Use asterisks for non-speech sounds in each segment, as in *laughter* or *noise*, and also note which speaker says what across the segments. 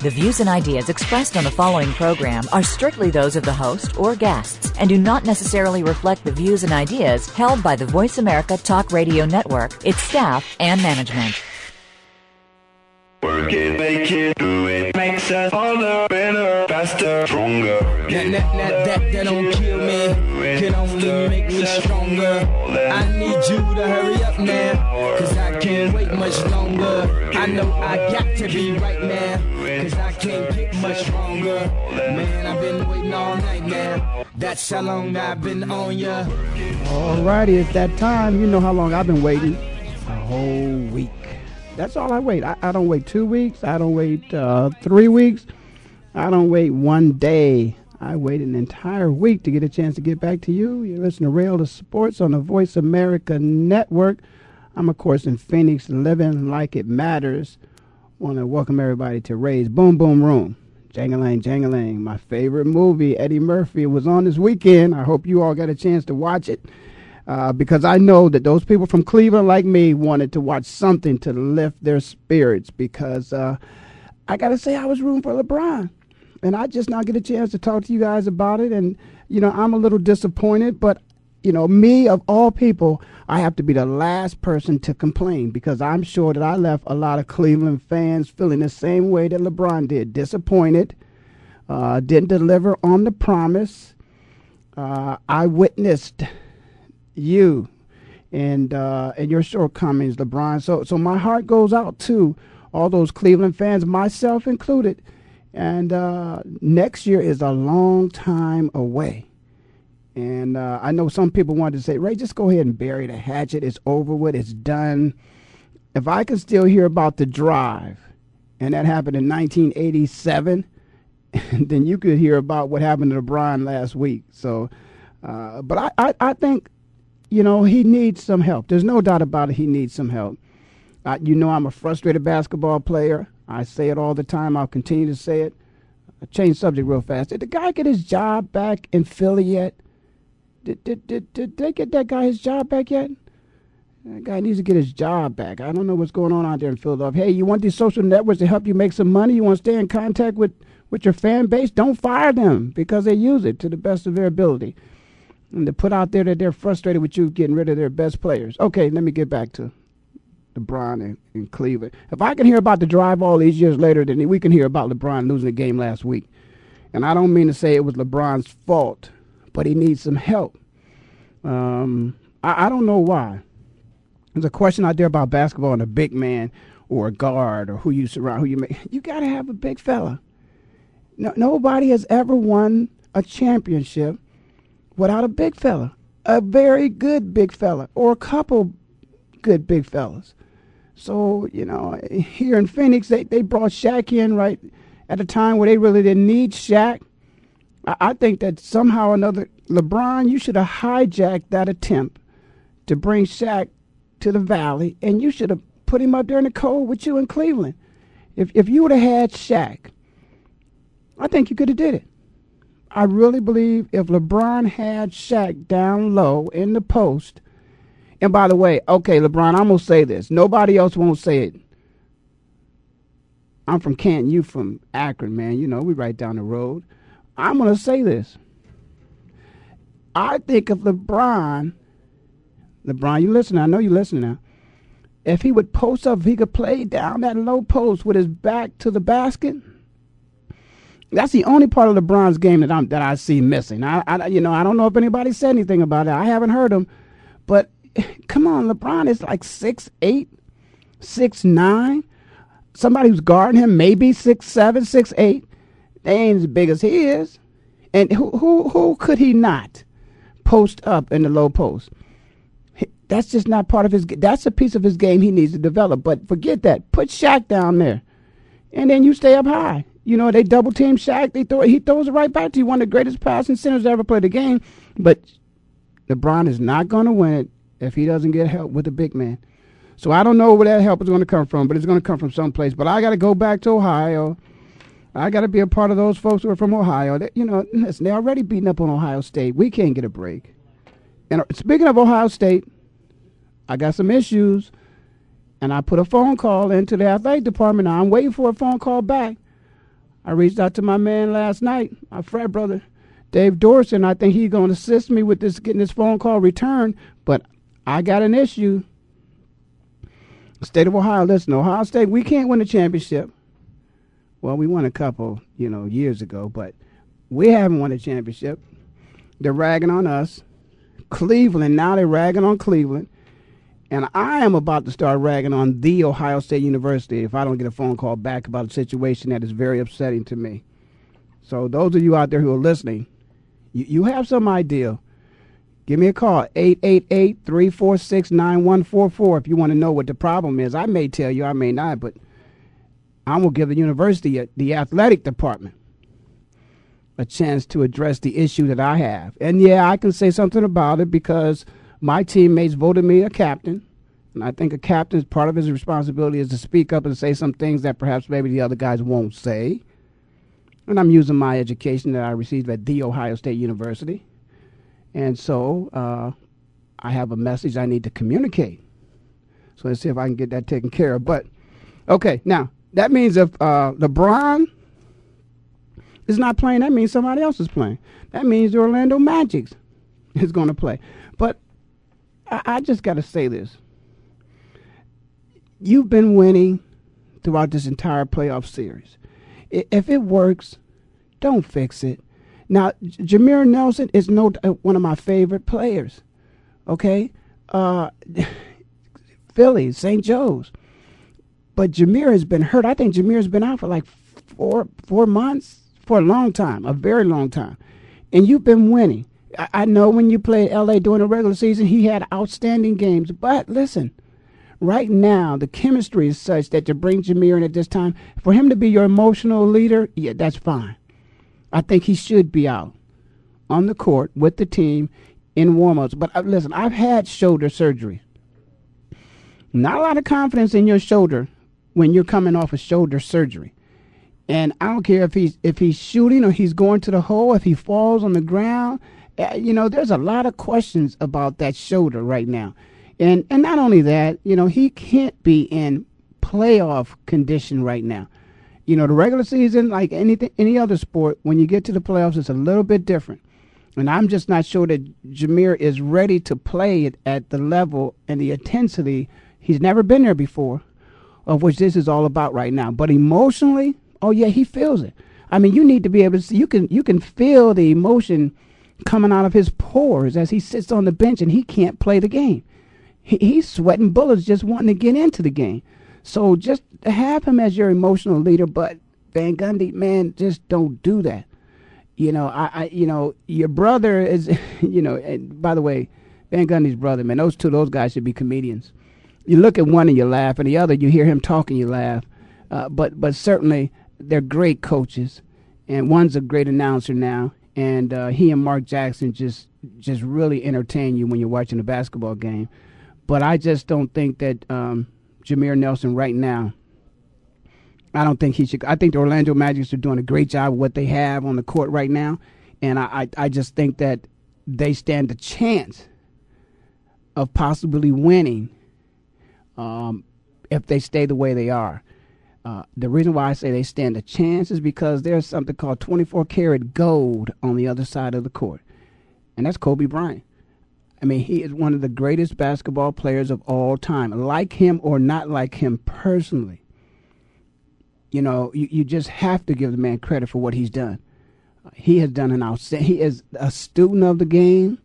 Speaker 1: The views and ideas expressed on the following program are strictly those of the host or guests and do not necessarily reflect the views and ideas held by the Voice America Talk Radio Network, its staff, and management.
Speaker 2: Work it, make it, do it. Makes us harder, better, faster, stronger.
Speaker 3: That, that, that, that, that don't kill me. Can only make me stronger. I need you to hurry up now. Cause I can't wait much longer. I know I got to be right now. Cause I can't get much stronger. Man, I've been waiting all night now. That's how long I've been on ya.
Speaker 4: Alrighty, it's that time. You know how long I've been waiting. A whole week. That's all I wait. I, I don't wait two weeks. I don't wait uh, three weeks. I don't wait one day. I wait an entire week to get a chance to get back to you. You listen to Ray Ellis Sports on the Voice America Network. I'm, of course, in Phoenix, living like it matters. Want to welcome everybody to Ray's Boom Boom Room. Jangalang, Jangalang, my favorite movie, Eddie Murphy, was on this weekend. I hope you all got a chance to watch it uh, because I know that those people from Cleveland, like me, wanted to watch something to lift their spirits. Because uh, I got to say, I was rooting for LeBron, and I just not get a chance to talk to you guys about it. And you know, I'm a little disappointed, but you know, me of all people, I have to be the last person to complain because I'm sure that I left a lot of Cleveland fans feeling the same way that LeBron did, disappointed, uh, didn't deliver on the promise. Uh, I witnessed you and uh, and your shortcomings, LeBron. So so my heart goes out to all those Cleveland fans, myself included. And uh, next year is a long time away. And uh, I know some people wanted to say, Ray, just go ahead and bury the hatchet. It's over with. It's done. If I can still hear about the drive, and that happened in 1987, *laughs* then you could hear about what happened to LeBron last week. So, uh, but I, I, I think you know, he needs some help. There's no doubt about it. He needs some help. Uh, you know, I'm a frustrated basketball player. I say it all the time. I'll continue to say it. I change subject real fast. Did the guy get his job back in Philly yet? Did, did, did, did they get that guy his job back yet? That guy needs to get his job back. I don't know what's going on out there in Philadelphia. Hey, you want these social networks to help you make some money? You want to stay in contact with, with your fan base? Don't fire them because they use it to the best of their ability and to put out there that they're frustrated with you getting rid of their best players. Okay, let me get back to LeBron and, and Cleveland. If I can hear about the drive all these years later, then we can hear about LeBron losing the game last week. And I don't mean to say it was LeBron's fault, but he needs some help. Um, I, I don't know why. There's a question out there about basketball and a big man or a guard or who you surround, who you make. You got to have a big fella. No, nobody has ever won a championship without a big fella, a very good big fella, or a couple good big fellas. So, you know, here in Phoenix, they, they brought Shaq in right at a time where they really didn't need Shaq. I, think that somehow or another, LeBron, you should have hijacked that attempt to bring Shaq to the Valley, and you should have put him up there in the cold with you in Cleveland. If, if you would have had Shaq, I think you could have did it. I really believe if LeBron had Shaq down low in the post, and by the way, okay, LeBron, I'm gonna say this. Nobody else won't say it. I'm from Canton, you from Akron, man. You know, we right down the road. I'm gonna say this. I think of LeBron, LeBron, you listen. I know you listen now. If he would post up, he could play down that low post with his back to the basket that's the only part of LeBron's game that I'm that I see missing. I, I you know I don't know if anybody said anything about it. I haven't heard him, but *laughs* come on, LeBron is like six eight, six nine. Somebody who's guarding him maybe six seven, six eight. They ain't as big as he is, and who who who could he not post up in the low post? That's just not part of his. That's a piece of his game he needs to develop. But forget that. Put Shaq down there, and then you stay up high. You know, they double team Shaq. They throw he throws it right back to you. One of the greatest passing centers ever play the game. But LeBron is not going to win it if he doesn't get help with the big man. So I don't know where that help is going to come from, but it's going to come from someplace. But I got to go back to Ohio. I got to be a part of those folks who are from Ohio. They, you know, listen, they're already beating up on Ohio State. We can't get a break. And uh, speaking of Ohio State, I got some issues, and I put a phone call into the athletic department. Now I'm waiting for a phone call back. I reached out to my man last night, my frat brother, Dave Dorson. I think he's going to assist me with this getting this phone call returned. But I got an issue. State of Ohio, listen, Ohio State, we can't win a championship. Well, we won a couple, you know, years ago, but we haven't won a championship. They're ragging on us. Cleveland, now they're ragging on Cleveland. And I am about to start ragging on the Ohio State University if I don't get a phone call back about a situation that is very upsetting to me. So, those of you out there who are listening, you, you have some idea. Give me a call, 888 346 9144, if you want to know what the problem is. I may tell you, I may not, but Going to give the university, the athletic department, a chance to address the issue that I have. And yeah, I can say something about it because my teammates voted me a captain. And I think a captain's part of his responsibility is to speak up and say some things that perhaps maybe the other guys won't say. And I'm using my education that I received at The Ohio State University. And so uh, I have a message I need to communicate. So let's see if I can get that taken care of. But okay, now that means if uh, LeBron is not playing, that means somebody else is playing. That means the Orlando Magic *laughs* is going to play. But I, I just got to say this. You've been winning throughout this entire playoff series. If it works, don't fix it. Now, Jameer Nelson is no uh, one of my favorite players. Okay, uh, *laughs* Philly, St. Joe's, but Jameer has been hurt. I think Jameer's been out for like four four months, for a long time, a very long time, and you've been winning. I, I know when you played LA during the regular season, he had outstanding games. But listen, right now the chemistry is such that to bring Jameer in at this time, for him to be your emotional leader, yeah, that's fine. I think he should be out on the court with the team in warmups. But uh, listen, I've had shoulder surgery. Not a lot of confidence in your shoulder when you're coming off of shoulder surgery. And I don't care if he's if he's shooting or he's going to the hole, if he falls on the ground. Uh, you know, there's a lot of questions about that shoulder right now. And and not only that, you know, he can't be in playoff condition right now you know, the regular season, like anything, any other sport, when you get to the playoffs, it's a little bit different. And I'm just not sure that Jameer is ready to play it at the level and the intensity. He's never been there before, of which this is all about right now. But emotionally, oh yeah, he feels it. I mean, you need to be able to see. You can you can feel the emotion coming out of his pores as he sits on the bench and he can't play the game. He, he's sweating bullets just wanting to get into the game. So just have him as your emotional leader, but Van Gundy, man, just don't do that. You know, I, I you know, your brother is, *laughs* you know, and by the way, Van Gundy's brother, man, those two, those guys should be comedians. You look at one and you laugh, and the other, you hear him talking, you laugh. Uh, but but certainly they're great coaches, and one's a great announcer now, and uh, he and Mark Jackson just just really entertain you when you're watching a basketball game. But I just don't think that um, Jameer Nelson right now I don't think he should. I think the Orlando Magic are doing a great job of what they have on the court right now, and I, I, I just think that they stand a chance of possibly winning um, if they stay the way they are. Uh, the reason why I say they stand a chance is because there's something called 24 karat gold on the other side of the court, and that's Kobe Bryant. I mean, he is one of the greatest basketball players of all time. Like him or not like him personally, you know, you, you just have to give the man credit for what he's done. He has done an outstanding. He is a student of the game.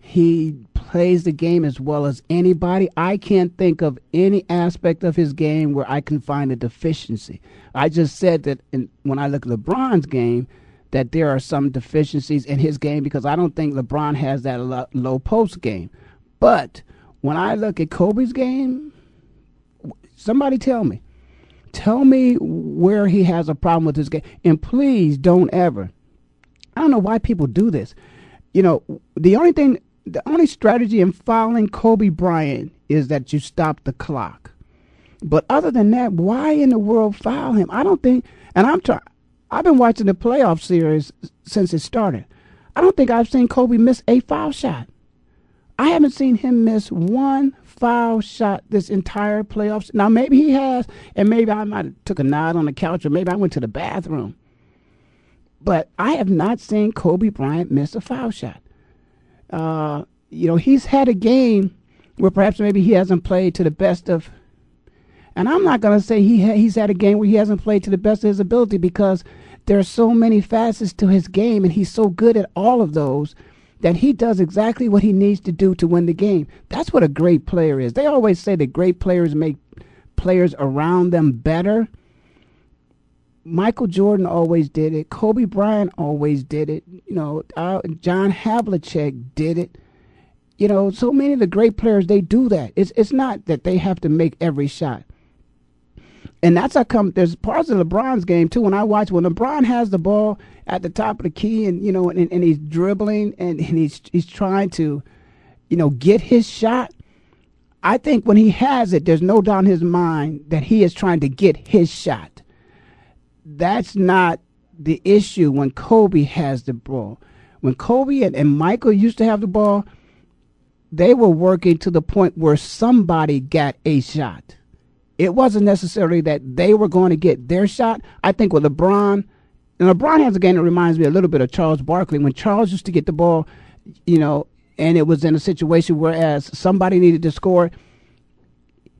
Speaker 4: He plays the game as well as anybody. I can't think of any aspect of his game where I can find a deficiency. I just said that in, when I look at LeBron's game, that there are some deficiencies in his game because I don't think LeBron has that low post game. But when I look at Kobe's game, somebody tell me Tell me where he has a problem with his game. And please don't ever. I don't know why people do this. You know, the only thing, the only strategy in fouling Kobe Bryant is that you stop the clock. But other than that, why in the world foul him? I don't think. And I'm trying. I've been watching the playoff series since it started. I don't think I've seen Kobe miss a foul shot. I haven't seen him miss one foul shot this entire playoffs. Now maybe he has, and maybe I might have took a nod on the couch, or maybe I went to the bathroom. But I have not seen Kobe Bryant miss a foul shot. Uh, you know, he's had a game where perhaps maybe he hasn't played to the best of. And I'm not going to say he ha- he's had a game where he hasn't played to the best of his ability because there are so many facets to his game, and he's so good at all of those that he does exactly what he needs to do to win the game. That's what a great player is. They always say that great players make players around them better. Michael Jordan always did it. Kobe Bryant always did it. You know, uh, John Havlicek did it. You know, so many of the great players they do that. It's it's not that they have to make every shot. And that's how come there's parts of LeBron's game too. When I watch when LeBron has the ball at the top of the key and you know and, and he's dribbling and, and he's he's trying to, you know, get his shot. I think when he has it, there's no doubt in his mind that he is trying to get his shot that's not the issue when Kobe has the ball. When Kobe and, and Michael used to have the ball, they were working to the point where somebody got a shot. It wasn't necessarily that they were going to get their shot. I think with LeBron, and LeBron has a game that reminds me a little bit of Charles Barkley. When Charles used to get the ball, you know, and it was in a situation whereas somebody needed to score,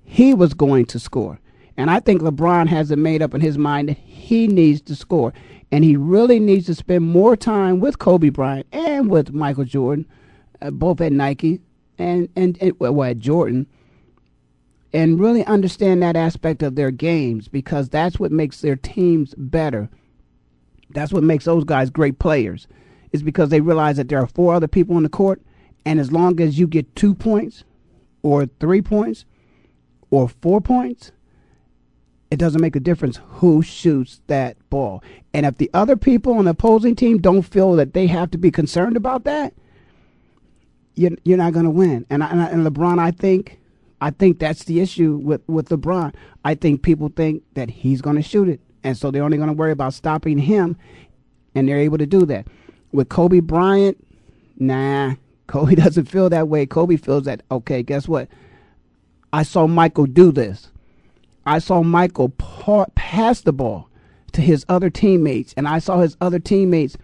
Speaker 4: he was going to score. And I think LeBron has it made up in his mind that he needs to score. And he really needs to spend more time with Kobe Bryant and with Michael Jordan, uh, both at Nike and, and, and well, at Jordan, and really understand that aspect of their games because that's what makes their teams better. That's what makes those guys great players, is because they realize that there are four other people on the court, and as long as you get two points, or three points, or four points, it doesn't make a difference who shoots that ball. And if the other people on the opposing team don't feel that they have to be concerned about that, you're, you're not going to win. And, I, and LeBron, I think, I think that's the issue with, with LeBron. I think people think that he's going to shoot it, and so they're only going to worry about stopping him, and they're able to do that. With Kobe Bryant, nah, *laughs* Kobe doesn't feel that way. Kobe feels that okay, guess what? I saw Michael do this. I saw Michael pass the ball to his other teammates, and I saw his other teammates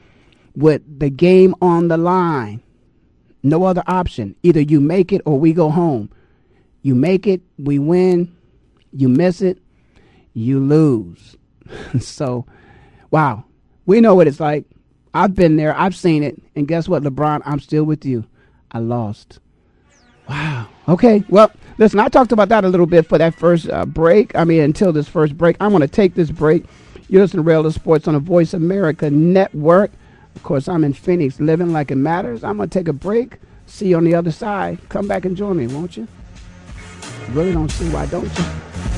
Speaker 4: with the game on the line. No other option. Either you make it or we go home. You make it, we win. You miss it, you lose. *laughs* so, wow. We know what it's like. I've been there, I've seen it. And guess what, LeBron? I'm still with you. I lost. Wow. Okay. Well, listen, I talked about that a little bit for that first uh, break. I mean, until this first break. I'm going to take this break. You listen to Ray Ellis Sports on the Voice America Network. Of course, I'm in Phoenix, living like it matters. I'm going to take a break. See you on the other side. Come back and join me, won't you? Really don't see why, don't you?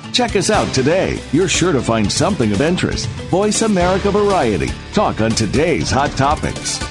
Speaker 5: Check us out today. You're sure to find something of interest. Voice America Variety. Talk on today's hot topics.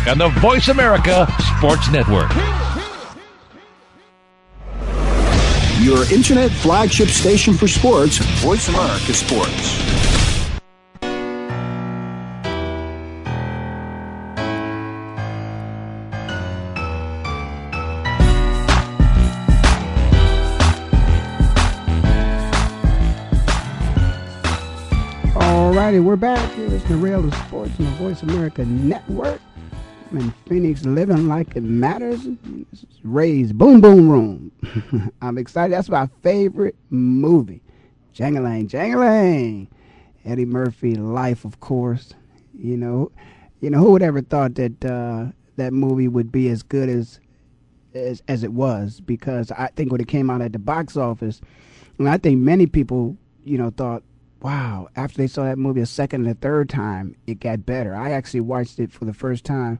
Speaker 6: on the Voice America Sports Network.
Speaker 7: Your internet flagship station for sports, Voice America Sports.
Speaker 4: All righty, we're back. Here is the Ray Ellis Sports on the Voice America Network. In Phoenix, living like it matters. Ray's Boom Boom Room. *laughs* I'm excited. That's my favorite movie. Jangalang, Jangalang. Eddie Murphy, Life, of course. You know, you know who would ever thought that uh, that movie would be as good as, as as it was? Because I think when it came out at the box office, and I think many people, you know, thought wow, after they saw that movie a second and a third time, it got better. I actually watched it for the first time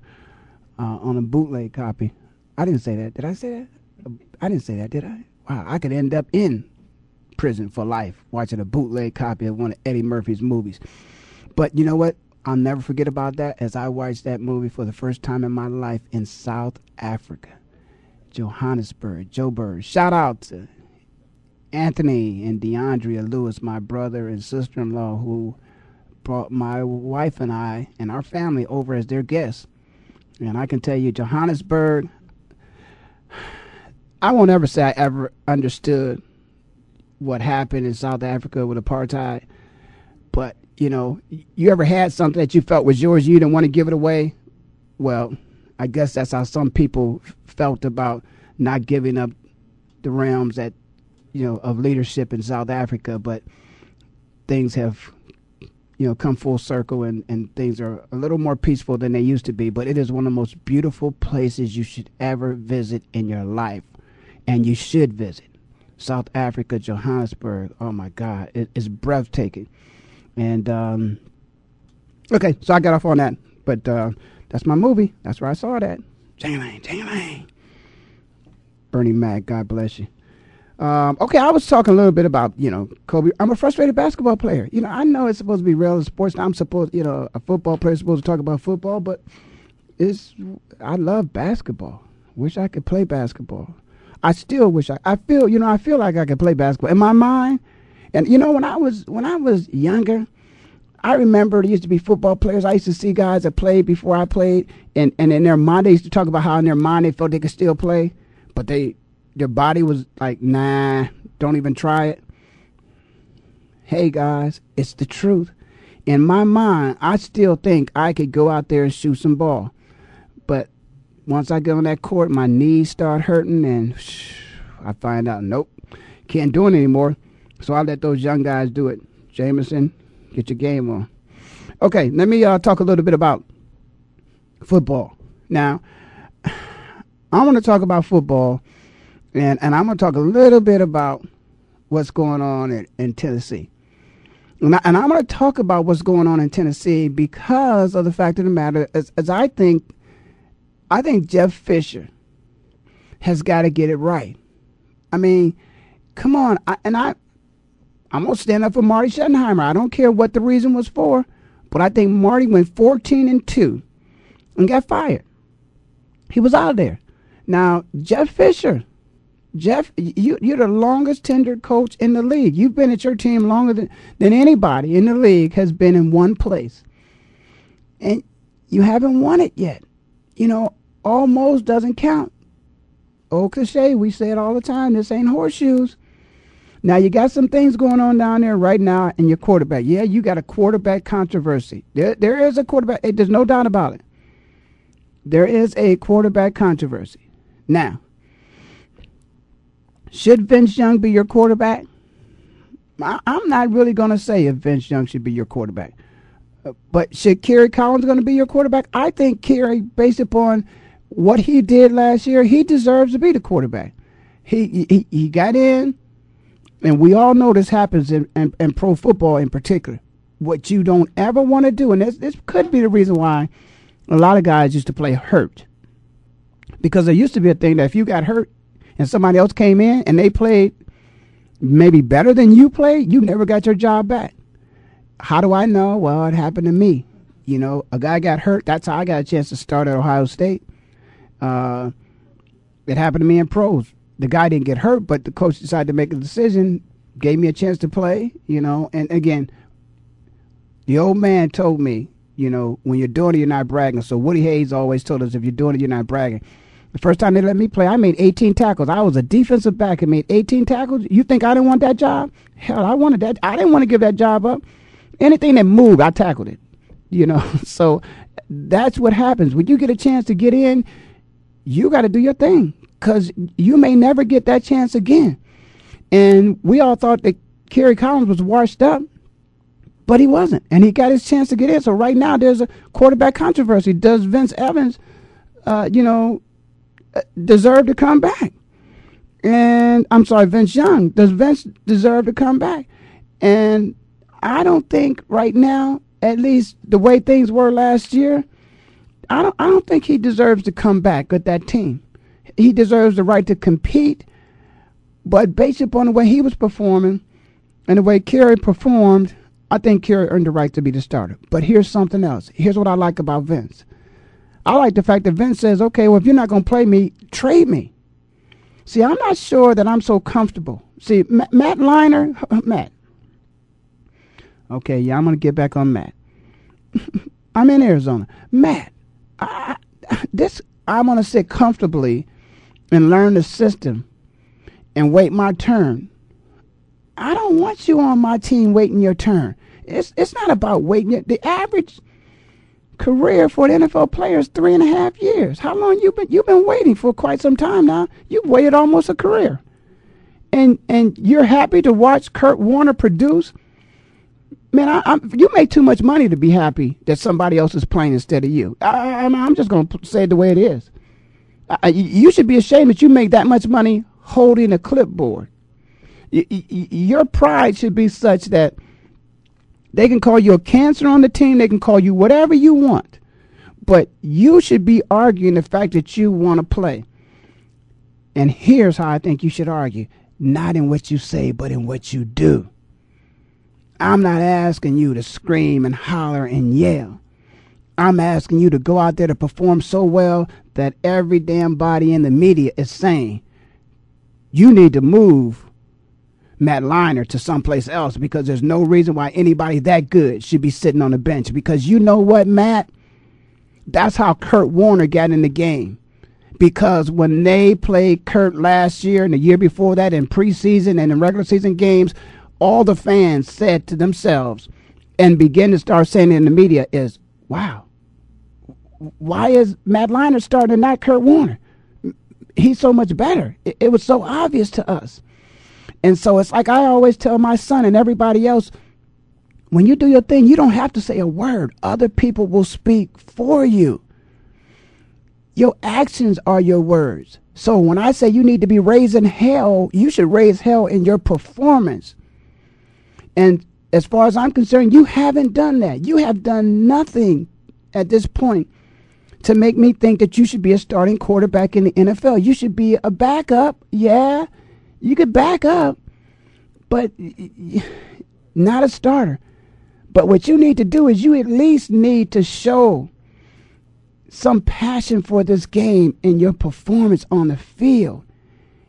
Speaker 4: uh, on a bootleg copy. I didn't say that. Did I say that? I didn't say that, did I? Wow, I could end up in prison for life watching a bootleg copy of one of Eddie Murphy's movies. But you know what? I'll never forget about that as I watched that movie for the first time in my life in South Africa. Johannesburg, Joburg. Shout out to Anthony and DeAndrea Lewis, my brother and sister in law, who brought my wife and I and our family over as their guests. And I can tell you, Johannesburg, I won't ever say I ever understood what happened in South Africa with apartheid. But, you know, you ever had something that you felt was yours, you didn't want to give it away? Well, I guess that's how some people felt about not giving up the realms that you know of leadership in South Africa, but things have you know come full circle and and things are a little more peaceful than they used to be. But it is one of the most beautiful places you should ever visit in your life, and you should visit South Africa, Johannesburg. Oh my God, it is breathtaking. And um, okay, so I got off on that, but uh, that's my movie. That's where I saw that. Jangling, jangling. Bernie Mac, God bless you. Um, okay, I was talking a little bit about you know Kobe. I'm a frustrated basketball player. You know, I know it's supposed to be real sports. I'm supposed, you know, a football player is supposed to talk about football, but it's I love basketball. Wish I could play basketball. I still wish I. I feel you know I feel like I could play basketball in my mind. And you know when I was when I was younger, I remember there used to be football players. I used to see guys that played before I played, and and in their mind they used to talk about how in their mind they felt they could still play, but they their body was like, nah, don't even try it. Hey guys, it's the truth. In my mind, I still think I could go out there and shoot some ball. But once I get on that court, my knees start hurting and *sighs* I find out, nope, can't do it anymore. So I let those young guys do it. Jameson, get your game on. Okay, let me uh, talk a little bit about football. Now, *sighs* I want to talk about football and and I'm going to talk a little bit about what's going on in, in Tennessee. And, I, am going to talk about what's going on in Tennessee because of the fact of the matter, as, as I think, I think Jeff Fisher has got to get it right. I mean, come on, I, and I, I'm gonna stand up for Marty Schottenheimer. I don't care what the reason was for, but I think Marty went 14 and two and got fired. He was out of there. Now Jeff Fisher, Jeff, you, you're the longest tenured coach in the league. You've been at your team longer than, than anybody in the league has been in one place. And you haven't won it yet. You know, almost doesn't count. Old cliche, we say it all the time. This ain't horseshoes. Now you got some things going on down there right now in your quarterback. Yeah, you got a quarterback controversy. There, there is a quarterback. Eh, there's no doubt about it. There is a quarterback controversy. Now, should Vince Young be your quarterback? I, am not really going to say if Vince Young should be your quarterback. Uh, but should Kerry Collins going to be your quarterback? I think Kerry, based upon what he did last year, he deserves to be the quarterback. He he, he got in, and we all know this happens in, in, in pro football in particular. What you don't ever want to do, and this, this could be the reason why a lot of guys used to play hurt. Because there used to be a thing that if you got hurt, and somebody else came in and they played maybe better than you played, you never got your job back. How do I know? Well, it happened to me. You know, a guy got hurt. That's how I got a chance to start at Ohio State. Uh, it happened to me in pros. The guy didn't get hurt, but the coach decided to make a decision, gave me a chance to play. You know, and again, the old man told me, you know, when you're doing it, you're not bragging. So Woody Hayes always told us, if you're doing it, you're not bragging. The first time they let me play, I made 18 tackles. I was a defensive back and made 18 tackles. You think I didn't want that job? Hell, I wanted that. I didn't want to give that job up. Anything that moved, I tackled it. You know, *laughs* so that's what happens when you get a chance to get in. You got to do your thing because you may never get that chance again. And we all thought that Kerry Collins was washed up, but he wasn't, and he got his chance to get in. So right now, there's a quarterback controversy. Does Vince Evans, uh, you know, deserve to come back? And I'm sorry, Vince Young. Does Vince deserve to come back? And I don't think right now, at least the way things were last year, I don't I don't think he deserves to come back with that team. He deserves the right to compete, but based upon the way he was performing and the way Kerry performed, I think Kerry earned the right to be the starter. But here's something else. Here's what I like about Vince. I like the fact that Vince says, okay, well, if you're not going to play me, trade me. See, I'm not sure that I'm so comfortable. See, Matt, Matt Leinart, Matt. Okay, yeah, I'm going to get back on Matt. *laughs* I'm in Arizona. Matt, I, this, I'm going to sit comfortably and learn the system and wait my turn. I don't want you on my team waiting your turn. It's, it's not about waiting. The average career for an NFL player is three and a half years. How long you been you've been waiting for quite some time now. You've waited almost a career. And and you're happy to watch Kurt Warner produce. Man, I, I'm, you make too much money to be happy that somebody else is playing instead of you. I, am just going to say it the way it is. I, you should be ashamed that you make that much money holding a clipboard. Y- y- your pride should be such that they can call you a cancer on the team. They can call you whatever you want. But you should be arguing the fact that you want to play. And here's how I think you should argue not in what you say, but in what you do. I'm not asking you to scream and holler and yell. I'm asking you to go out there to perform so well that every damn body in the media is saying, you need to move Matt Leinart to someplace else because there's no reason why anybody that good should be sitting on the bench. Because you know what, Matt? That's how Kurt Warner got in the game. Because when they played Kurt last year and the year before that in preseason and in regular season games, all the fans said to themselves and begin to start saying in the media is, wow, why is Matt Leinart starting and not Kurt Warner? He's so much better. It, it was so obvious to us. And so it's like I always tell my son and everybody else when you do your thing, you don't have to say a word. Other people will speak for you. Your actions are your words. So when I say you need to be raising hell, you should raise hell in your performance. And as far as I'm concerned, you haven't done that. You have done nothing at this point to make me think that you should be a starting quarterback in the NFL. You should be a backup. Yeah, you could back up, but not a starter. But what you need to do is you at least need to show some passion for this game in your performance on the field.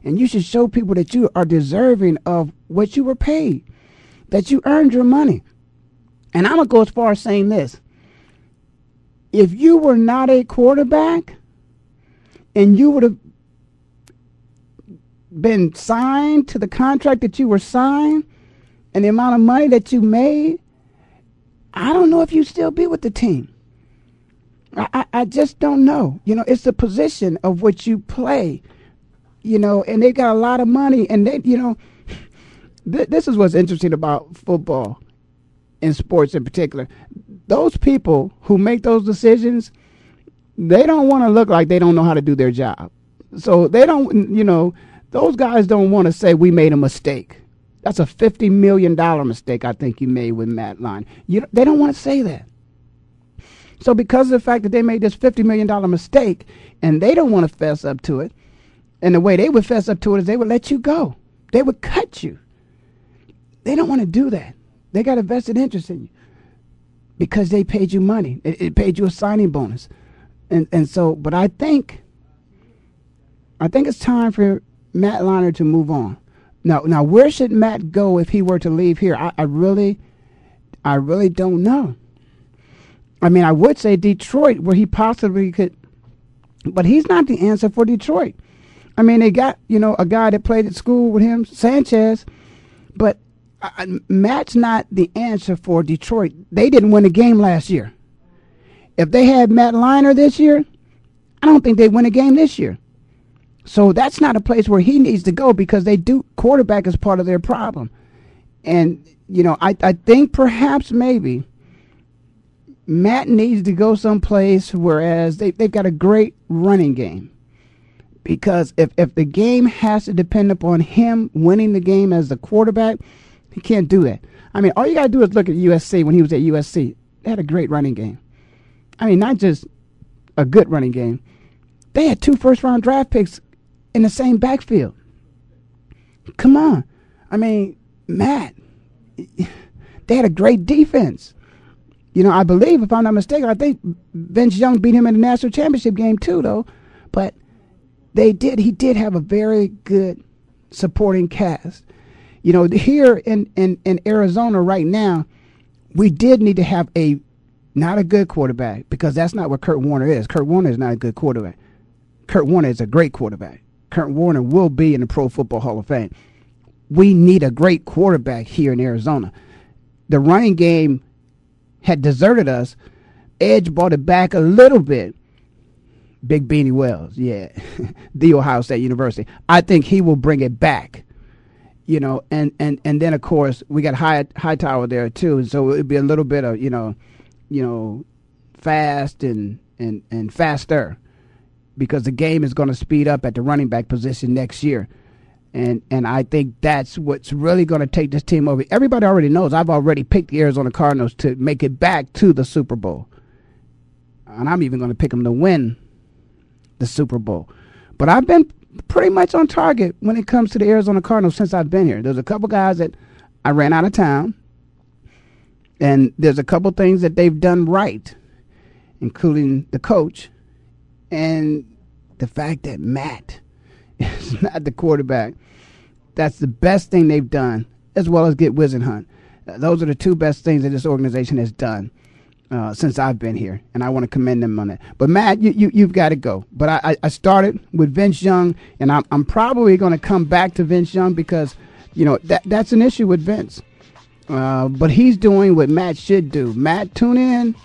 Speaker 4: And you should show people that you are deserving of what you were paid, that you earned your money. And I'm going to go as far as saying this. If you were not a quarterback and you would have been signed to the contract that you were signed and the amount of money that you made, I don't know if you'd still be with the team. I, I, I just don't know. You know, it's the position of which you play you know, and they got a lot of money, and they, you know, *laughs* th- this is what's interesting about football and sports in particular. Those people who make those decisions, they don't want to look like they don't know how to do their job. So they don't, you know, those guys don't want to say we made a mistake. That's a fifty million dollar mistake I think you made with Matt Line. You, they don't want to say that. So because of the fact that they made this fifty million dollar mistake, and they don't want to fess up to it, and the way they would fess up to it is they would let you go. They would cut you. They don't want to do that. They got a vested interest in you because they paid you money. It, it paid you a signing bonus. And and so, but I think I think it's time for Matt Leinart to move on. Now, now, where should Matt go if he were to leave here? I, I really, I really don't know. I mean, I would say Detroit, where he possibly could, but he's not the answer for Detroit. I mean, they got you know a guy that played at school with him, Sanchez, but uh, Matt's not the answer for Detroit. They didn't win a game last year. If they had Matt Leinart this year, I don't think they win a game this year. So that's not a place where he needs to go because they do quarterback is part of their problem. And you know, I I think perhaps maybe Matt needs to go someplace whereas they they've got a great running game because if, if the game has to depend upon him winning the game as the quarterback, he can't do that. I mean, all you got to do is look at USC when he was at USC. They had a great running game. I mean, not just a good running game. They had two first round draft picks in the same backfield. Come on. I mean, Matt, they had a great defense. You know, I believe, if I'm not mistaken, I think Vince Young beat him in the national championship game too, though. But they did. He did have a very good supporting cast. You know, here in, in, in Arizona right now, we did need to have a not a good quarterback because that's not what Kurt Warner is. Kurt Warner is not a good quarterback. Kurt Warner is a great quarterback. Kurt Warner will be in the Pro Football Hall of Fame. We need a great quarterback here in Arizona. The running game had deserted us. Edge brought it back a little bit, Big Beanie Wells, yeah, *laughs* the Ohio State University. I think he will bring it back, you know, and and and then of course we got High Hightower there too, so it'd be a little bit of you know, you know, fast and and and faster, because the game is going to speed up at the running back position next year. And and I think that's what's really going to take this team over. Everybody already knows I've already picked the Arizona Cardinals to make it back to the Super Bowl. And I'm even going to pick them to win the Super Bowl. But I've been pretty much on target when it comes to the Arizona Cardinals since I've been here. There's a couple guys that I ran out of town, and there's a couple things that they've done right, including the coach and the fact that Matt *laughs* is not the quarterback. That's the best thing they've done, as well as get Whisenhunt. Those are the two best things that this organization has done uh, since I've been here, and I want to commend them on that. But Matt, you, you you've got to go. But I, I started with Vince Young, and I'm I'm probably going to come back to Vince Young because you know that that's an issue with Vince. Uh, but he's doing what Matt should do. Matt, tune in.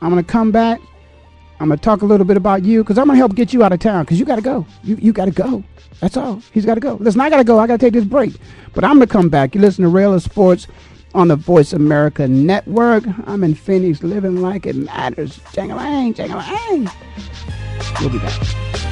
Speaker 4: I'm going to come back. I'm going to talk a little bit about you because I'm going to help get you out of town because you got to go. You you got to go. That's all. He's got to go. Listen, I got to go. I got to take this break. But I'm going to come back. You listen to Ray Ellis Sports on the Voice America Network. I'm in Phoenix, living like it matters. Jangalang. We'll be back.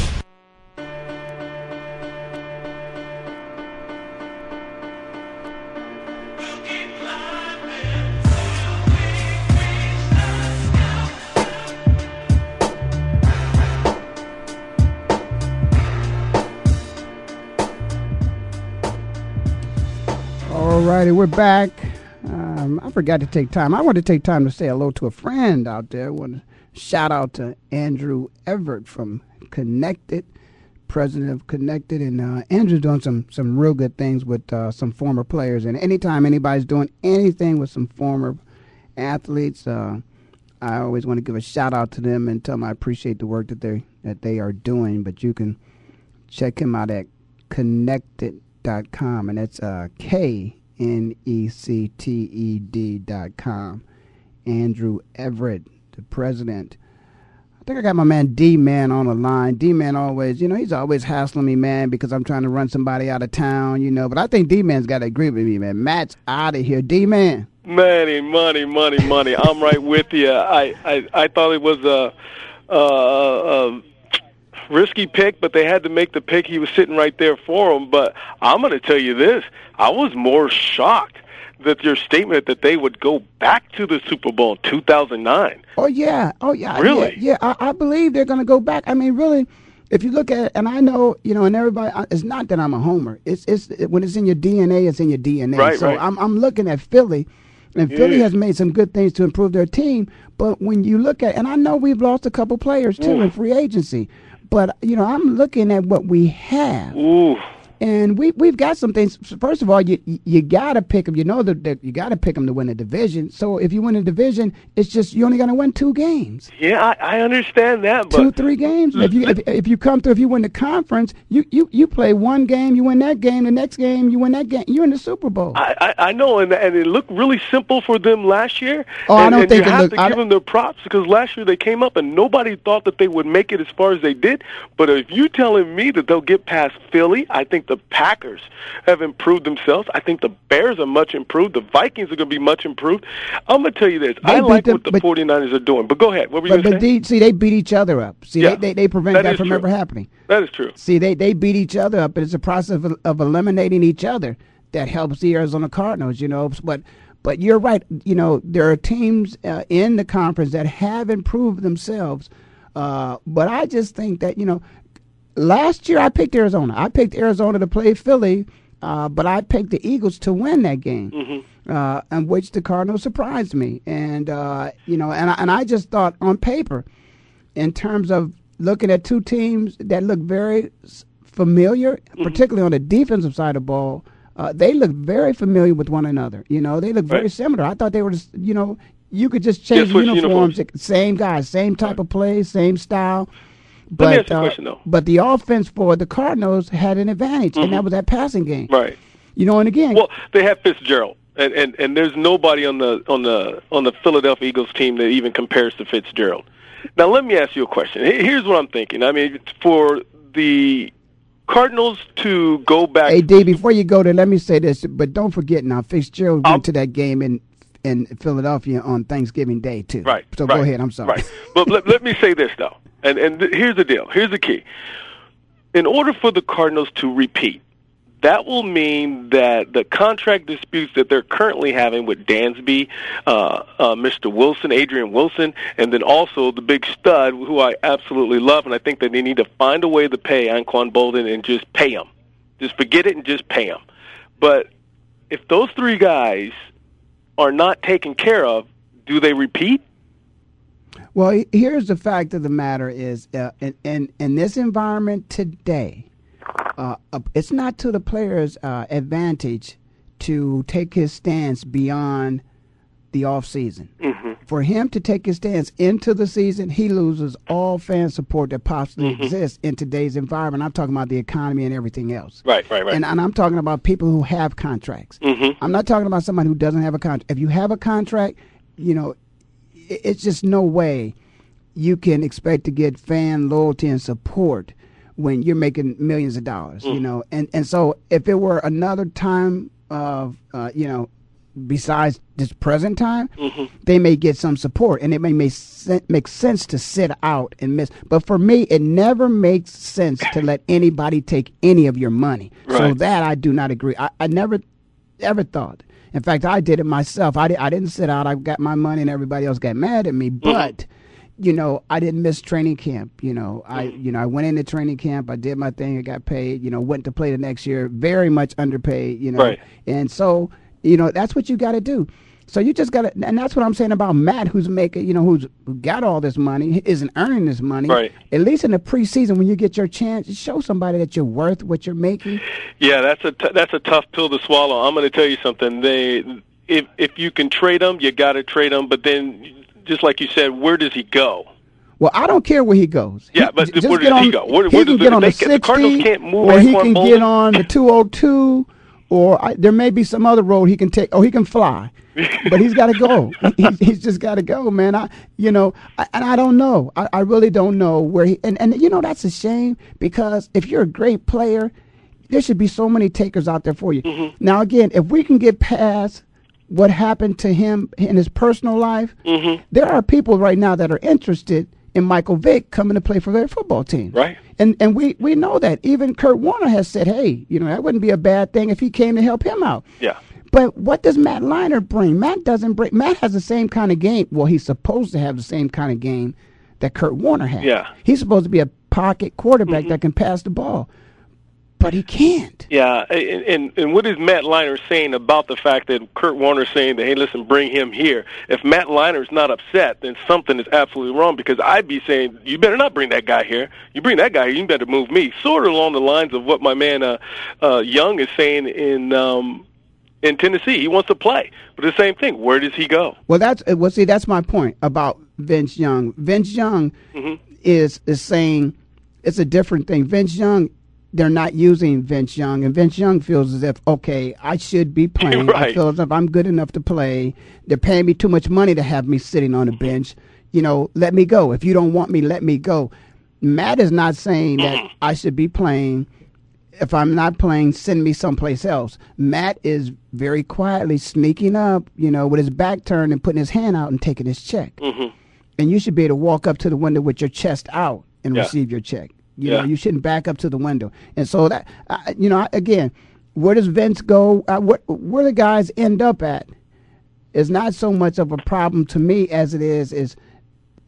Speaker 4: We're back. Um, I forgot to take time. I want to take time to say hello to a friend out there. I want to shout out to Andrew Everett from Connected, president of Connected, and uh, Andrew's doing some some real good things with uh, some former players. And anytime anybody's doing anything with some former athletes, uh, I always want to give a shout out to them and tell them I appreciate the work that they that they are doing. But you can check him out at connected.com, and that's uh, K N E C T E D dot com. Andrew Everett, the president. I think I got my man D Man on the line. D Man always, you know, he's always hassling me, man, because I'm trying to run somebody out of town, you know. But I think D Man's got to agree with me, man. Matt's out of here. D Man.
Speaker 8: Money, money, money, money. I'm right with you. I, I, I thought it was a, a risky pick, but they had to make the pick. He was sitting right there for him. But I'm going to tell you this: I was more shocked that your statement that they would go back to the Super Bowl in 2009.
Speaker 4: Oh yeah, oh yeah,
Speaker 8: Really?
Speaker 4: Yeah, yeah. I, I believe they're going to go back. I mean, really, if you look at it, and I know, you know, and everybody, it's not that I'm a homer. It's it's when it's in your DNA, it's in your DNA.
Speaker 8: Right,
Speaker 4: so
Speaker 8: right.
Speaker 4: I'm I'm looking at Philly, and Philly has made some good things to improve their team. But when you look at, and I know we've lost a couple players too
Speaker 8: Ooh.
Speaker 4: in free agency, but you know, I'm looking at what we have.
Speaker 8: Ooh.
Speaker 4: And we we've got some things. First of all, you you got to pick them. You know that, that you got to pick them to win a division. So if you win a division, it's just you're only gonna win two games,
Speaker 8: Yeah, I, I understand that, but
Speaker 4: two three games. If you if, if you come through, if you win the conference, you, you you play one game, you win that game. The next game, you win that game. You're in the Super Bowl.
Speaker 8: I, I, I know, and and it looked really simple for them last year.
Speaker 4: Oh, I
Speaker 8: and,
Speaker 4: don't
Speaker 8: and
Speaker 4: think
Speaker 8: you have
Speaker 4: looked-
Speaker 8: to
Speaker 4: I
Speaker 8: give them their props because last year they came up and nobody thought that they would make it as far as they did. But if you're telling me that they'll get past Philly, I think the Packers have improved themselves. I think the Bears are much improved. The Vikings are going to be much improved. I'm going to tell you this.
Speaker 4: They
Speaker 8: I like
Speaker 4: them,
Speaker 8: what the
Speaker 4: but-
Speaker 8: 49ers are doing. But go ahead. What were you
Speaker 4: But, but they, see, they beat each other up. See,
Speaker 8: Yeah.
Speaker 4: they, they, they prevent
Speaker 8: That
Speaker 4: that, from
Speaker 8: true.
Speaker 4: ever happening.
Speaker 8: That is true.
Speaker 4: See, they, they beat each other up, it's a process of, of eliminating each other that helps the Arizona Cardinals, you know. But but you're right. You know, there are teams uh, in the conference that have improved themselves. Uh, but I just think that, you know, last year I picked Arizona. I picked Arizona to play Philly, uh, but I picked the Eagles to win that game.
Speaker 8: Mm-hmm.
Speaker 4: Uh, in which the Cardinals surprised me, and uh, you know, and I, and I just thought on paper, in terms of looking at two teams that look very familiar,
Speaker 8: Mm-hmm.
Speaker 4: particularly on the defensive side of the ball, uh, they look very familiar with one another. You know, they look very
Speaker 8: Right.
Speaker 4: similar. I thought they were, just, you know, you could just change uniforms,
Speaker 8: uniforms.
Speaker 4: same guys, same type of play, same style.
Speaker 8: Let
Speaker 4: But
Speaker 8: me ask you a
Speaker 4: uh,
Speaker 8: question, though.
Speaker 4: but the offense for the Cardinals had an advantage, and that was that passing game.
Speaker 8: Mm-hmm. Right.
Speaker 4: You know, and again,
Speaker 8: Well, they have Fitzgerald, and, and and there's nobody on the on the on the Philadelphia Eagles team that even compares to Fitzgerald. Now, let me ask you a question. Here's what I'm thinking. I mean, for the Cardinals to go back,
Speaker 4: Hey, D, before you go there, let me say this, but don't forget now, Fitzgerald went to that game in in Philadelphia on Thanksgiving Day too.
Speaker 8: Right.
Speaker 4: So
Speaker 8: right,
Speaker 4: go ahead. I'm sorry.
Speaker 8: Right. But let, let me say this though, and and th- here's the deal. Here's the key. In order for the Cardinals to repeat, that will mean that the contract disputes that they're currently having with Dansby, uh, uh, Mr. Wilson, Adrian Wilson, and then also the big stud, who I absolutely love, and I think that they need to find a way to pay Anquan Boldin and just pay him. Just forget it and just pay him. But if those three guys are not taken care of, do they repeat?
Speaker 4: Well, here's the fact of the matter: is uh, in, in in this environment today, uh, it's not to the player's uh, advantage to take his stance beyond the off season.
Speaker 8: Mm-hmm.
Speaker 4: For him to take his stance into the season, he loses all fan support that possibly
Speaker 8: Mm-hmm.
Speaker 4: exists in today's environment. I'm talking about the economy and everything else.
Speaker 8: Right, right, right.
Speaker 4: And, and I'm talking about people who have contracts.
Speaker 8: Mm-hmm.
Speaker 4: I'm not talking about somebody who doesn't have a contract. If you have a contract, you know, i- it's just no way you can expect to get fan loyalty and support when you're making millions of dollars. You
Speaker 8: Mm.
Speaker 4: know, and and so if it were another time of, uh, you know, besides this present time,
Speaker 8: Mm-hmm.
Speaker 4: they may get some support, and it may make sen- make sense to sit out and miss. But for me, it never makes sense to let anybody take any of your money. So that I do not agree. I, I never ever thought. In fact, I did it myself. I, di- I didn't sit out. I got my money, and everybody else got mad at me. But you know, I didn't miss training camp. You know, I you know I went into training camp. I did my thing. I got paid. You know, went to play the next year. Very much underpaid. You know,
Speaker 8: Right.
Speaker 4: and so you know that's what you got to do. So you just got to, and that's what I'm saying about Matt, who's making, you know, who's who got all this money, isn't earning this money.
Speaker 8: Right.
Speaker 4: At least in the preseason, when you get your chance, show somebody that you're worth what you're making.
Speaker 8: Yeah, that's a t- that's a tough pill to swallow. I'm going to tell you something. They if if you can trade him, you got to trade him. But then, just like you said, where does he go?
Speaker 4: Well, I don't care where he goes.
Speaker 8: Yeah,
Speaker 4: He-
Speaker 8: but where does he go? Where-
Speaker 4: he
Speaker 8: where
Speaker 4: can
Speaker 8: does-
Speaker 4: get on the
Speaker 8: can- the Cardinals
Speaker 4: 60,
Speaker 8: can't move
Speaker 4: or he can get on the 202, or I, there may be some other road he can take. Oh, he can fly, *laughs* but he's got to go. he's, he's just got to go, man. I, you know, I, and I don't know. I, I really don't know where he. And and you know that's a shame because if you're a great player, there should be so many takers out there for you.
Speaker 8: Mm-hmm.
Speaker 4: Now again, if we can get past what happened to him in his personal life,
Speaker 8: Mm-hmm.
Speaker 4: there are people right now that are interested in Michael Vick coming to play for their football team.
Speaker 8: Right.
Speaker 4: And and we, we know that. Even Kurt Warner has said, hey, you know, that wouldn't be a bad thing if he came to help him out.
Speaker 8: Yeah.
Speaker 4: But what does Matt Leinart bring? Matt doesn't bring Matt has the same kind of game. Well, he's supposed to have the same kind of game that Kurt Warner had.
Speaker 8: Yeah. Mm-hmm.
Speaker 4: He's supposed to be a pocket quarterback that can pass the ball. But he can't.
Speaker 8: Yeah, and, and and what is Matt Leinart saying about the fact that Kurt Warner saying that hey, listen, bring him here? If Matt Leinart's not upset, then something is absolutely wrong. Because I'd be saying you better not bring that guy here. You bring that guy here, you better move me. Sort of along the lines of what my man uh, uh, Young is saying in um, in Tennessee. He wants to play, but the same thing. Where does he go?
Speaker 4: Well, that's well. See, that's my point about Vince Young. Vince Young
Speaker 8: Mm-hmm.
Speaker 4: is is saying it's a different thing. Vince Young, they're not using Vince Young, and Vince Young feels as if okay, I should be *laughs* playing. I feel as if I'm good enough to play. They're paying me too much money to have me sitting on the bench. You know, let me go. If you don't want me, let me go. Matt is not saying that *clears throat* I should be playing if I'm not playing, send me someplace else. Matt is very quietly sneaking up, you know, with his back turned and putting his hand out and taking his check.
Speaker 8: Mm-hmm.
Speaker 4: And you should be able to walk up to the window with your chest out and
Speaker 8: Yeah.
Speaker 4: receive your check. You
Speaker 8: Yeah.
Speaker 4: know, you shouldn't back up to the window. And so that, you know, again, where does Vince go? Uh, what, where the guys end up at is not so much of a problem to me as it is is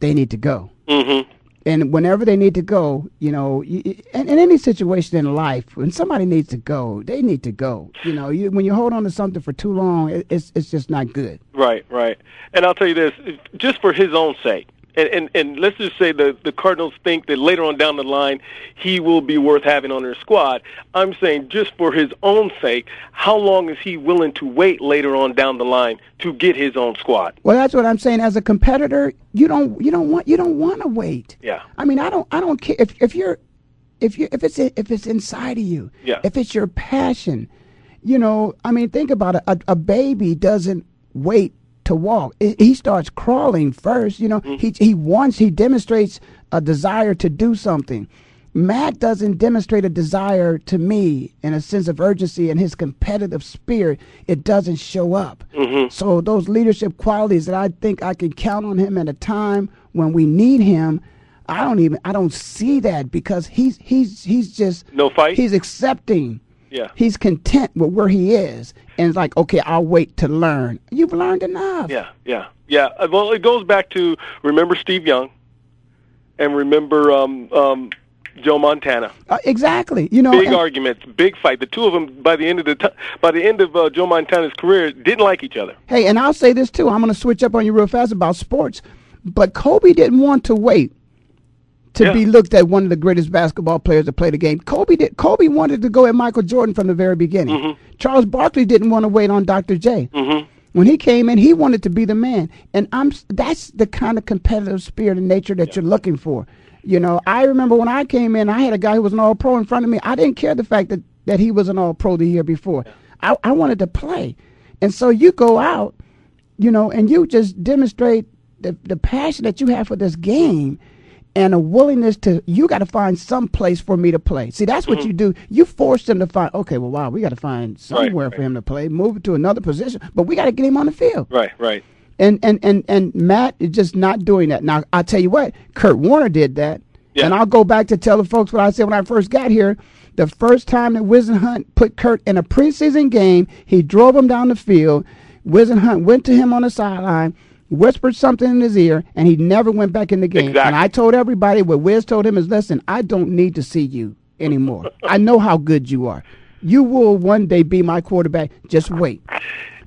Speaker 4: they need to go.
Speaker 8: Mm-hmm.
Speaker 4: And whenever they need to go, you know, you, in, in any situation in life, when somebody needs to go, they need to go. You know, you, when you hold on to something for too long, it, it's it's just not good.
Speaker 8: Right, right. And I'll tell you this, just for his own sake, and, and, and let's just say the, the Cardinals think that later on down the line he will be worth having on their squad. I'm saying just for his own sake, how long is he willing to wait later on down the line to get his own squad?
Speaker 4: Well, that's what I'm saying. As a competitor, you don't you don't want you don't want to wait.
Speaker 8: Yeah.
Speaker 4: I mean, I don't I don't care if if you're if you if it's if it's inside of you.
Speaker 8: Yeah.
Speaker 4: If it's your passion, you know. I mean, think about it. A, a baby doesn't wait to walk. He starts crawling first. You know, mm-hmm. he he wants he demonstrates a desire to do something. Matt doesn't demonstrate a desire to me and a sense of urgency and his competitive spirit. It doesn't show up. Mm-hmm. So those leadership qualities that I think I can count on him at a time when we need him, I don't even I don't see that because he's he's he's just
Speaker 8: No fight?
Speaker 4: He's accepting.
Speaker 8: Yeah.
Speaker 4: He's content with where he is and it's like, okay, I'll wait to learn. You've learned enough.
Speaker 8: Yeah, yeah, yeah. Uh, Well, it goes back to remember Steve Young, and remember um, um, Joe Montana.
Speaker 4: Uh, exactly. You know,
Speaker 8: big
Speaker 4: and-
Speaker 8: arguments, big fight. The two of them, by the end of the t- by the end of uh, Joe Montana's career, didn't like each other.
Speaker 4: Hey, and I'll say this too. I'm going to switch up on you real fast about sports. But Kobe didn't want to wait to
Speaker 8: Yeah.
Speaker 4: be looked at one of the greatest basketball players to play the game. Kobe did. Kobe wanted to go at Michael Jordan from the very beginning.
Speaker 8: Mm-hmm.
Speaker 4: Charles Barkley didn't want to wait on Dr. J. When he came in, he wanted to be the man, and I'm. That's the kind of competitive spirit and nature that you're looking for. You know, I remember when I came in, I had a guy who was an All Pro in front of me. I didn't care the fact that that he was an All Pro the year before. I, I wanted to play, and so you go out you know, and you just demonstrate the, the passion that you have for this game and a willingness to, you got to find some place for me to play. See, that's what mm-hmm. you do. You force them to find, okay, well, wow, we got to find somewhere for him to play, move it to another position, but we got to get him on the field.
Speaker 8: Right, right.
Speaker 4: And, and, and, and Matt is just not doing that. Now, I'll tell you what, Kurt Warner did that.
Speaker 8: Yeah.
Speaker 4: And I'll go back to tell the folks what I said when I first got here. The first time that Whisenhunt put Kurt in a preseason game, he drove him down the field. Whisenhunt went to him on the sideline, whispered something in his ear, and he never went back in the game.
Speaker 8: Exactly.
Speaker 4: And I told everybody what Wiz told him is, listen, I don't need to see you anymore. *laughs* I know how good you are. You will one day be my quarterback. Just wait.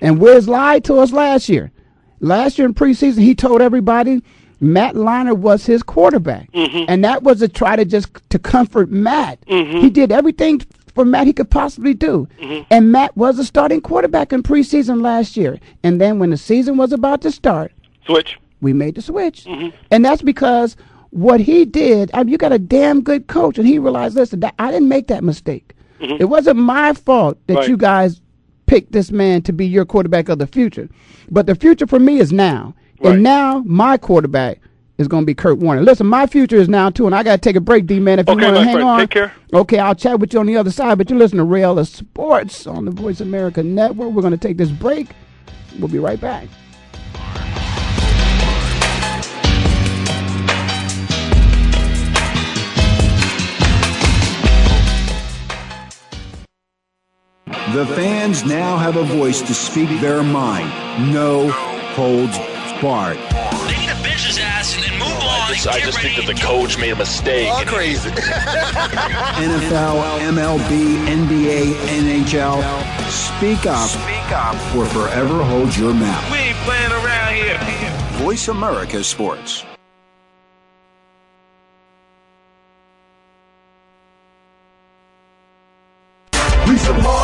Speaker 4: And Wiz lied to us last year. Last year in preseason, he told everybody Matt Leinart was his quarterback, mm-hmm. and that was to try to just to comfort Matt. Mm-hmm. He did everything for Matt he could possibly do, mm-hmm. and Matt was a starting quarterback in preseason last year. And then when the season was about to start,
Speaker 8: Switch.
Speaker 4: we made the switch, mm-hmm. and that's because what he did. I mean, you got a damn good coach, and he realized, listen, that, I didn't make that mistake. Mm-hmm. It wasn't my fault that
Speaker 8: Right.
Speaker 4: you guys picked this man to be your quarterback of the future. But the future for me is now.
Speaker 8: Right.
Speaker 4: And now my quarterback is going to be Kurt Warner. Listen, my future is now too, and I got to take a break, D man. If
Speaker 8: Okay,
Speaker 4: you want to hang
Speaker 8: friend.
Speaker 4: on,
Speaker 8: Take care.
Speaker 4: Okay, I'll chat with you on the other side. But you listen to Real Sports on the Voice America Network. We're going to take this break. We'll be right back.
Speaker 7: The fans now have a voice to speak their mind. No holds barred.
Speaker 9: They need to bench his ass and, and move on.
Speaker 10: I just, I just think that the coach made a mistake.
Speaker 9: All crazy. *laughs* *laughs*
Speaker 7: NFL, MLB, NBA, NHL. Speak up. Speak up. Or forever hold your mouth.
Speaker 11: We ain't playing around here.
Speaker 7: Voice America Sports.
Speaker 11: We some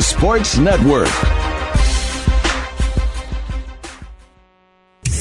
Speaker 5: Sports Network.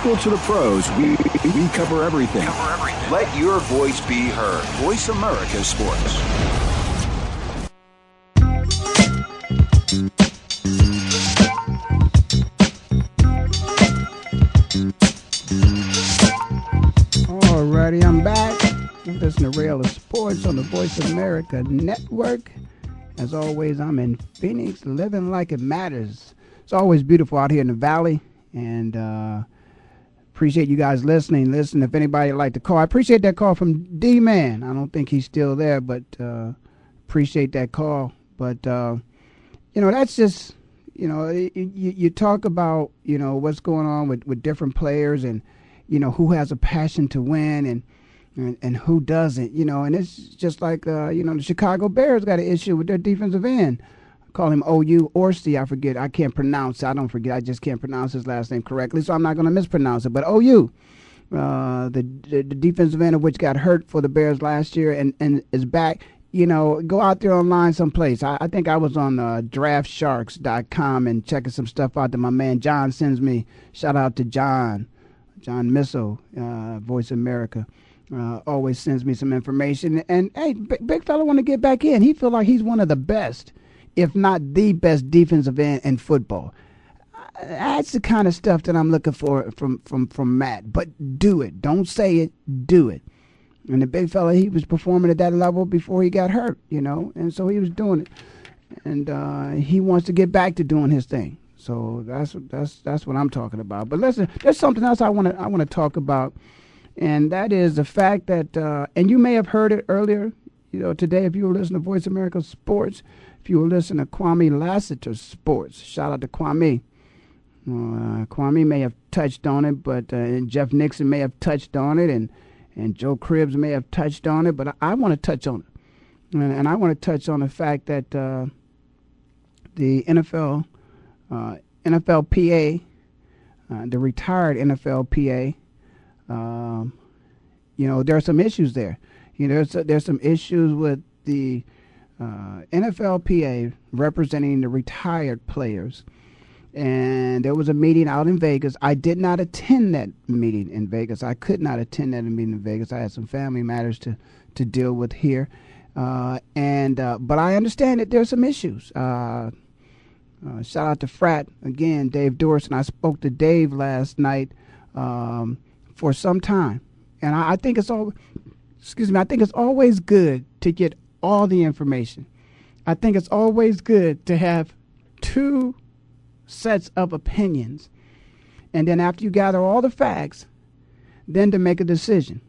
Speaker 7: School to the pros, we, we cover everything. Let your voice be heard. Voice America Sports.
Speaker 4: Alrighty, I'm back. You listen to Ray Ellis Sports on the Voice America Network. As always, I'm in Phoenix, living like it matters. It's always beautiful out here in the valley, and uh, appreciate you guys listening. Listen, if anybody like to call, I appreciate that call from D Man. I don't think he's still there, but uh, appreciate that call. But uh, you know, that's just you know, you, you talk about you know what's going on with with different players and you know who has a passion to win and and, and who doesn't you know and it's just like uh, you know the chicago bears got an issue with their defensive end call him ou orsi i forget i can't pronounce i don't forget i just can't pronounce his last name correctly so i'm not going to mispronounce it but ou uh, the, the defensive end of which got hurt for the bears last year and and is back you know, go out there online someplace. I, I think I was on uh, draftsharks.com and checking some stuff out that my man John sends me. Shout out to John, John Misso, uh, Voice America. Uh, always sends me some information. And hey, big, big fella want to get back in. He feel like he's one of the best, if not the best defensive end in football. That's the kind of stuff that I'm looking for from from from Matt. But do it. Don't say it. Do it. And the big fella, he was performing at that level before he got hurt, you know, and so he was doing it. And uh, he wants to get back to doing his thing. So that's that's that's what I'm talking about. But listen, there's something else I want to I want to talk about, and that is the fact that uh, and you may have heard it earlier, you know, today if you were listening to Voice America Sports, if you were listening to Kwame Lassiter Sports, shout out to Kwame. Uh, Kwame may have touched on it, but uh, Jeff Nixon may have touched on it, and and Joe Cribbs may have touched on it, but I, I want to touch on it, and, and I want to touch on the fact that uh, the NFL, uh, NFLPA, uh, the retired NFLPA, um, you know, there are some issues there. You know, there's there's some issues with the uh, NFLPA representing the retired players and there was a meeting out in Vegas. I did not attend that meeting in Vegas. I could not attend that meeting in Vegas. I had some family matters to to deal with here, uh, and uh, but I understand that there's some issues. Uh, uh shout out to Frat again, Dave Duerson. I spoke to Dave last night um, for some time, and I, I think it's all. Excuse me. I think it's always good to get all the information. I think it's always good to have two sets of opinions. And then after you gather all the facts, then to make a decision.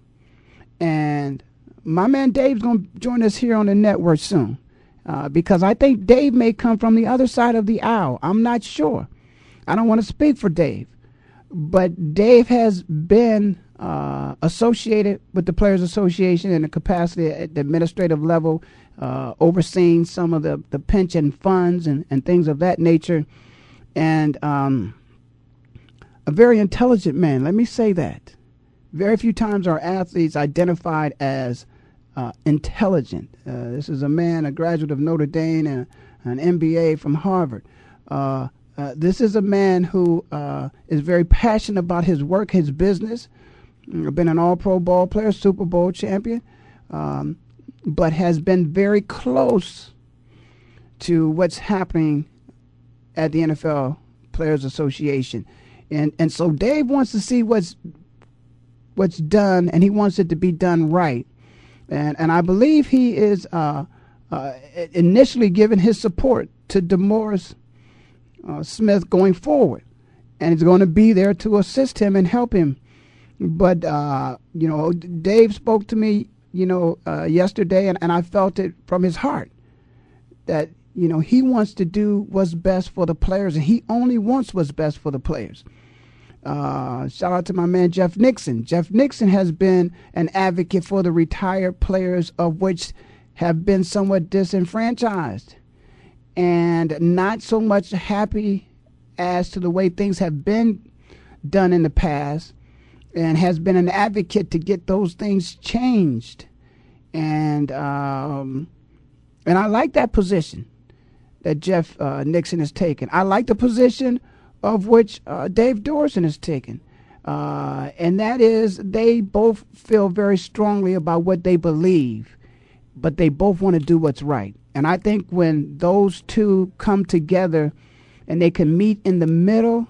Speaker 4: And my man Dave's going to join us here on the network soon uh, because I think Dave may come from the other side of the aisle. I'm not sure. I don't want to speak for Dave, but Dave has been uh, associated with the Players Association in the capacity at the administrative level, uh, overseeing some of the, the pension funds and, and things of that nature. And um, a very intelligent man, let me say that. Very few times are athletes identified as uh, intelligent. Uh, this is a man, a graduate of Notre Dame and an MBA from Harvard. Uh, this is a man who is very passionate about his work, his business. Mm, been an All-Pro ball player, Super Bowl champion, um, but has been very close to what's happening at the NFL Players Association, and and so Dave wants to see what's what's done, and he wants it to be done right. And, and I believe he is uh, uh, initially giving his support to DeMaurice uh, Smith going forward. And he's going to be there to assist him and help him. But, uh, you know, Dave spoke to me, you know, uh, yesterday, and, and I felt it from his heart that, you know, he wants to do what's best for the players, and he only wants what's best for the players. Uh, shout out to my man Jeff Nixon. Jeff Nixon has been an advocate for the retired players, of which have been somewhat disenfranchised and not so much happy as to the way things have been done in the past, and has been an advocate to get those things changed. And um, and I like that position that Jeff uh, Nixon has taken. I like the position of which uh, Dave Duerson has taken. Uh, and that is they both feel very strongly about what they believe, but they both want to do what's right. And I think when those two come together and they can meet in the middle,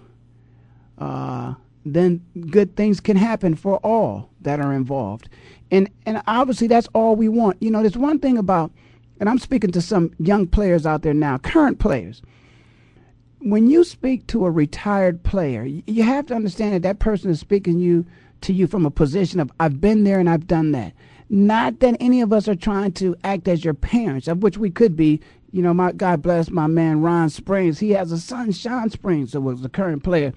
Speaker 4: uh, then good things can happen for all that are involved. And and obviously that's all we want. You know, there's one thing about, and I'm speaking to some young players out there now, current players when you speak to a retired player, you have to understand that that person is speaking you to you from a position of I've been there and I've done that. Not that any of us are trying to act as your parents, of which we could be. You know, my God bless my man Ron Springs. He has a son, Shawn Springs, who was the current player.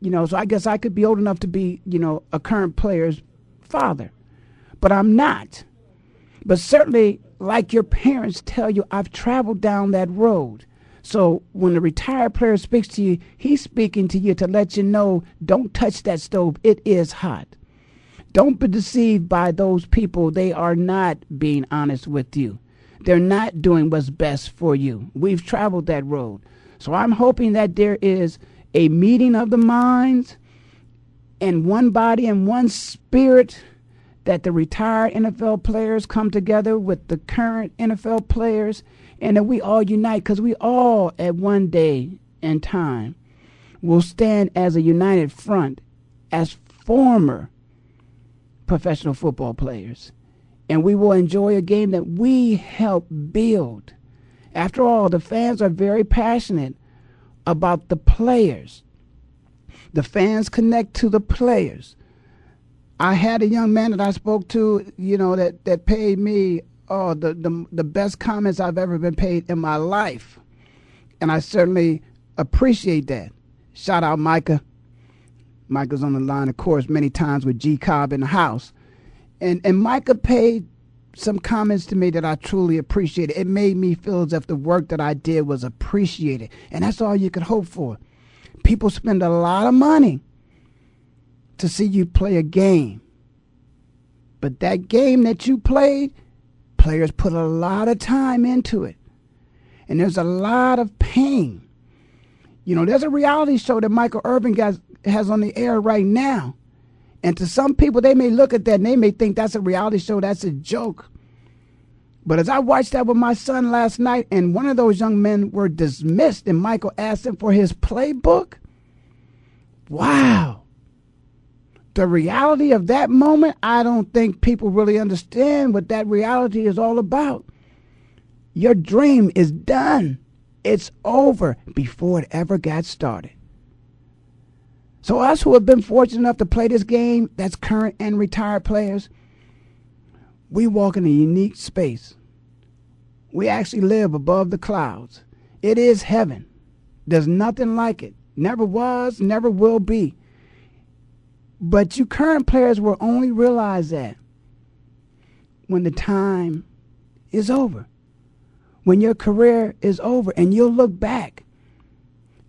Speaker 4: You know, so I guess I could be old enough to be, you know, a current player's father. But I'm not. But certainly, like your parents tell you, I've traveled down that road. So when the retired player speaks to you, he's speaking to you to let you know don't touch that stove. It is hot. Don't be deceived by those people. They are not being honest with you. They're not doing what's best for you. We've traveled that road. So I'm hoping that there is a meeting of the minds and one body and one spirit that the retired NFL players come together with the current NFL players and that we all unite because we all at one day and time will stand as a united front as former professional football players. And we will enjoy a game that we help build. After all the fans are very passionate about the players the fans connect to the players i had a young man that i spoke to you know that that paid me oh, the, the, the best comments I've ever been paid in my life. And I certainly appreciate that. Shout out Micah. Micah's on the line, of course, many times with G Cobb in the house. And, and Micah paid some comments to me that I truly appreciated. It made me feel as if the work that I did was appreciated. And that's all you could hope for. People spend a lot of money to see you play a game. But that game that you played, players put a lot of time into it. And there's a lot of pain. You know, there's a reality show that Michael Irvin has, has on the air right now. And to some people, they may look at that and they may think that's a reality show, that's a joke. But as I watched that with my son last night, and one of those young men were dismissed, and Michael asked him for his playbook, wow the reality of that moment, I don't think people really understand what that reality is all about. Your dream is done. It's over before it ever got started. So, us who have been fortunate enough to play this game, that's current and retired players, we walk in a unique space. We actually live above the clouds. It is heaven. There's nothing like it. Never was, never will be. But you current players will only realize that when the time is over, when your career is over, and you'll look back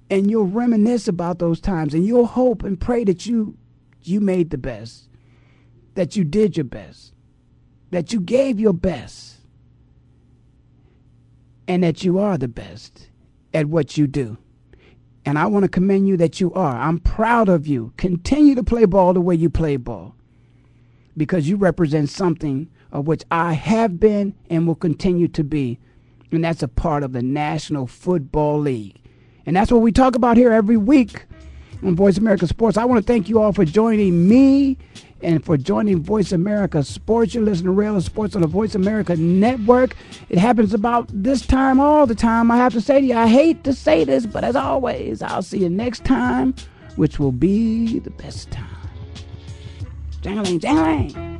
Speaker 4: and you'll reminisce about those times and you'll hope and pray that you you made the best that you did your best that you gave your best and that you are the best at what you do and I want to commend you that you are. I'm proud of you. Continue to play ball the way you play ball because you represent something of which I have been and will continue to be, and that's a part of the National Football League. And that's what we talk about here every week on Voice America Sports. I want to thank you all for joining me and for joining Voice America Sports. You're listening to Ray Ellis Sports on the Voice America Network. It happens about this time all the time. I have to say to you, I hate to say this, but as always, I'll see you next time, which will be the best time. Jangling, jangling.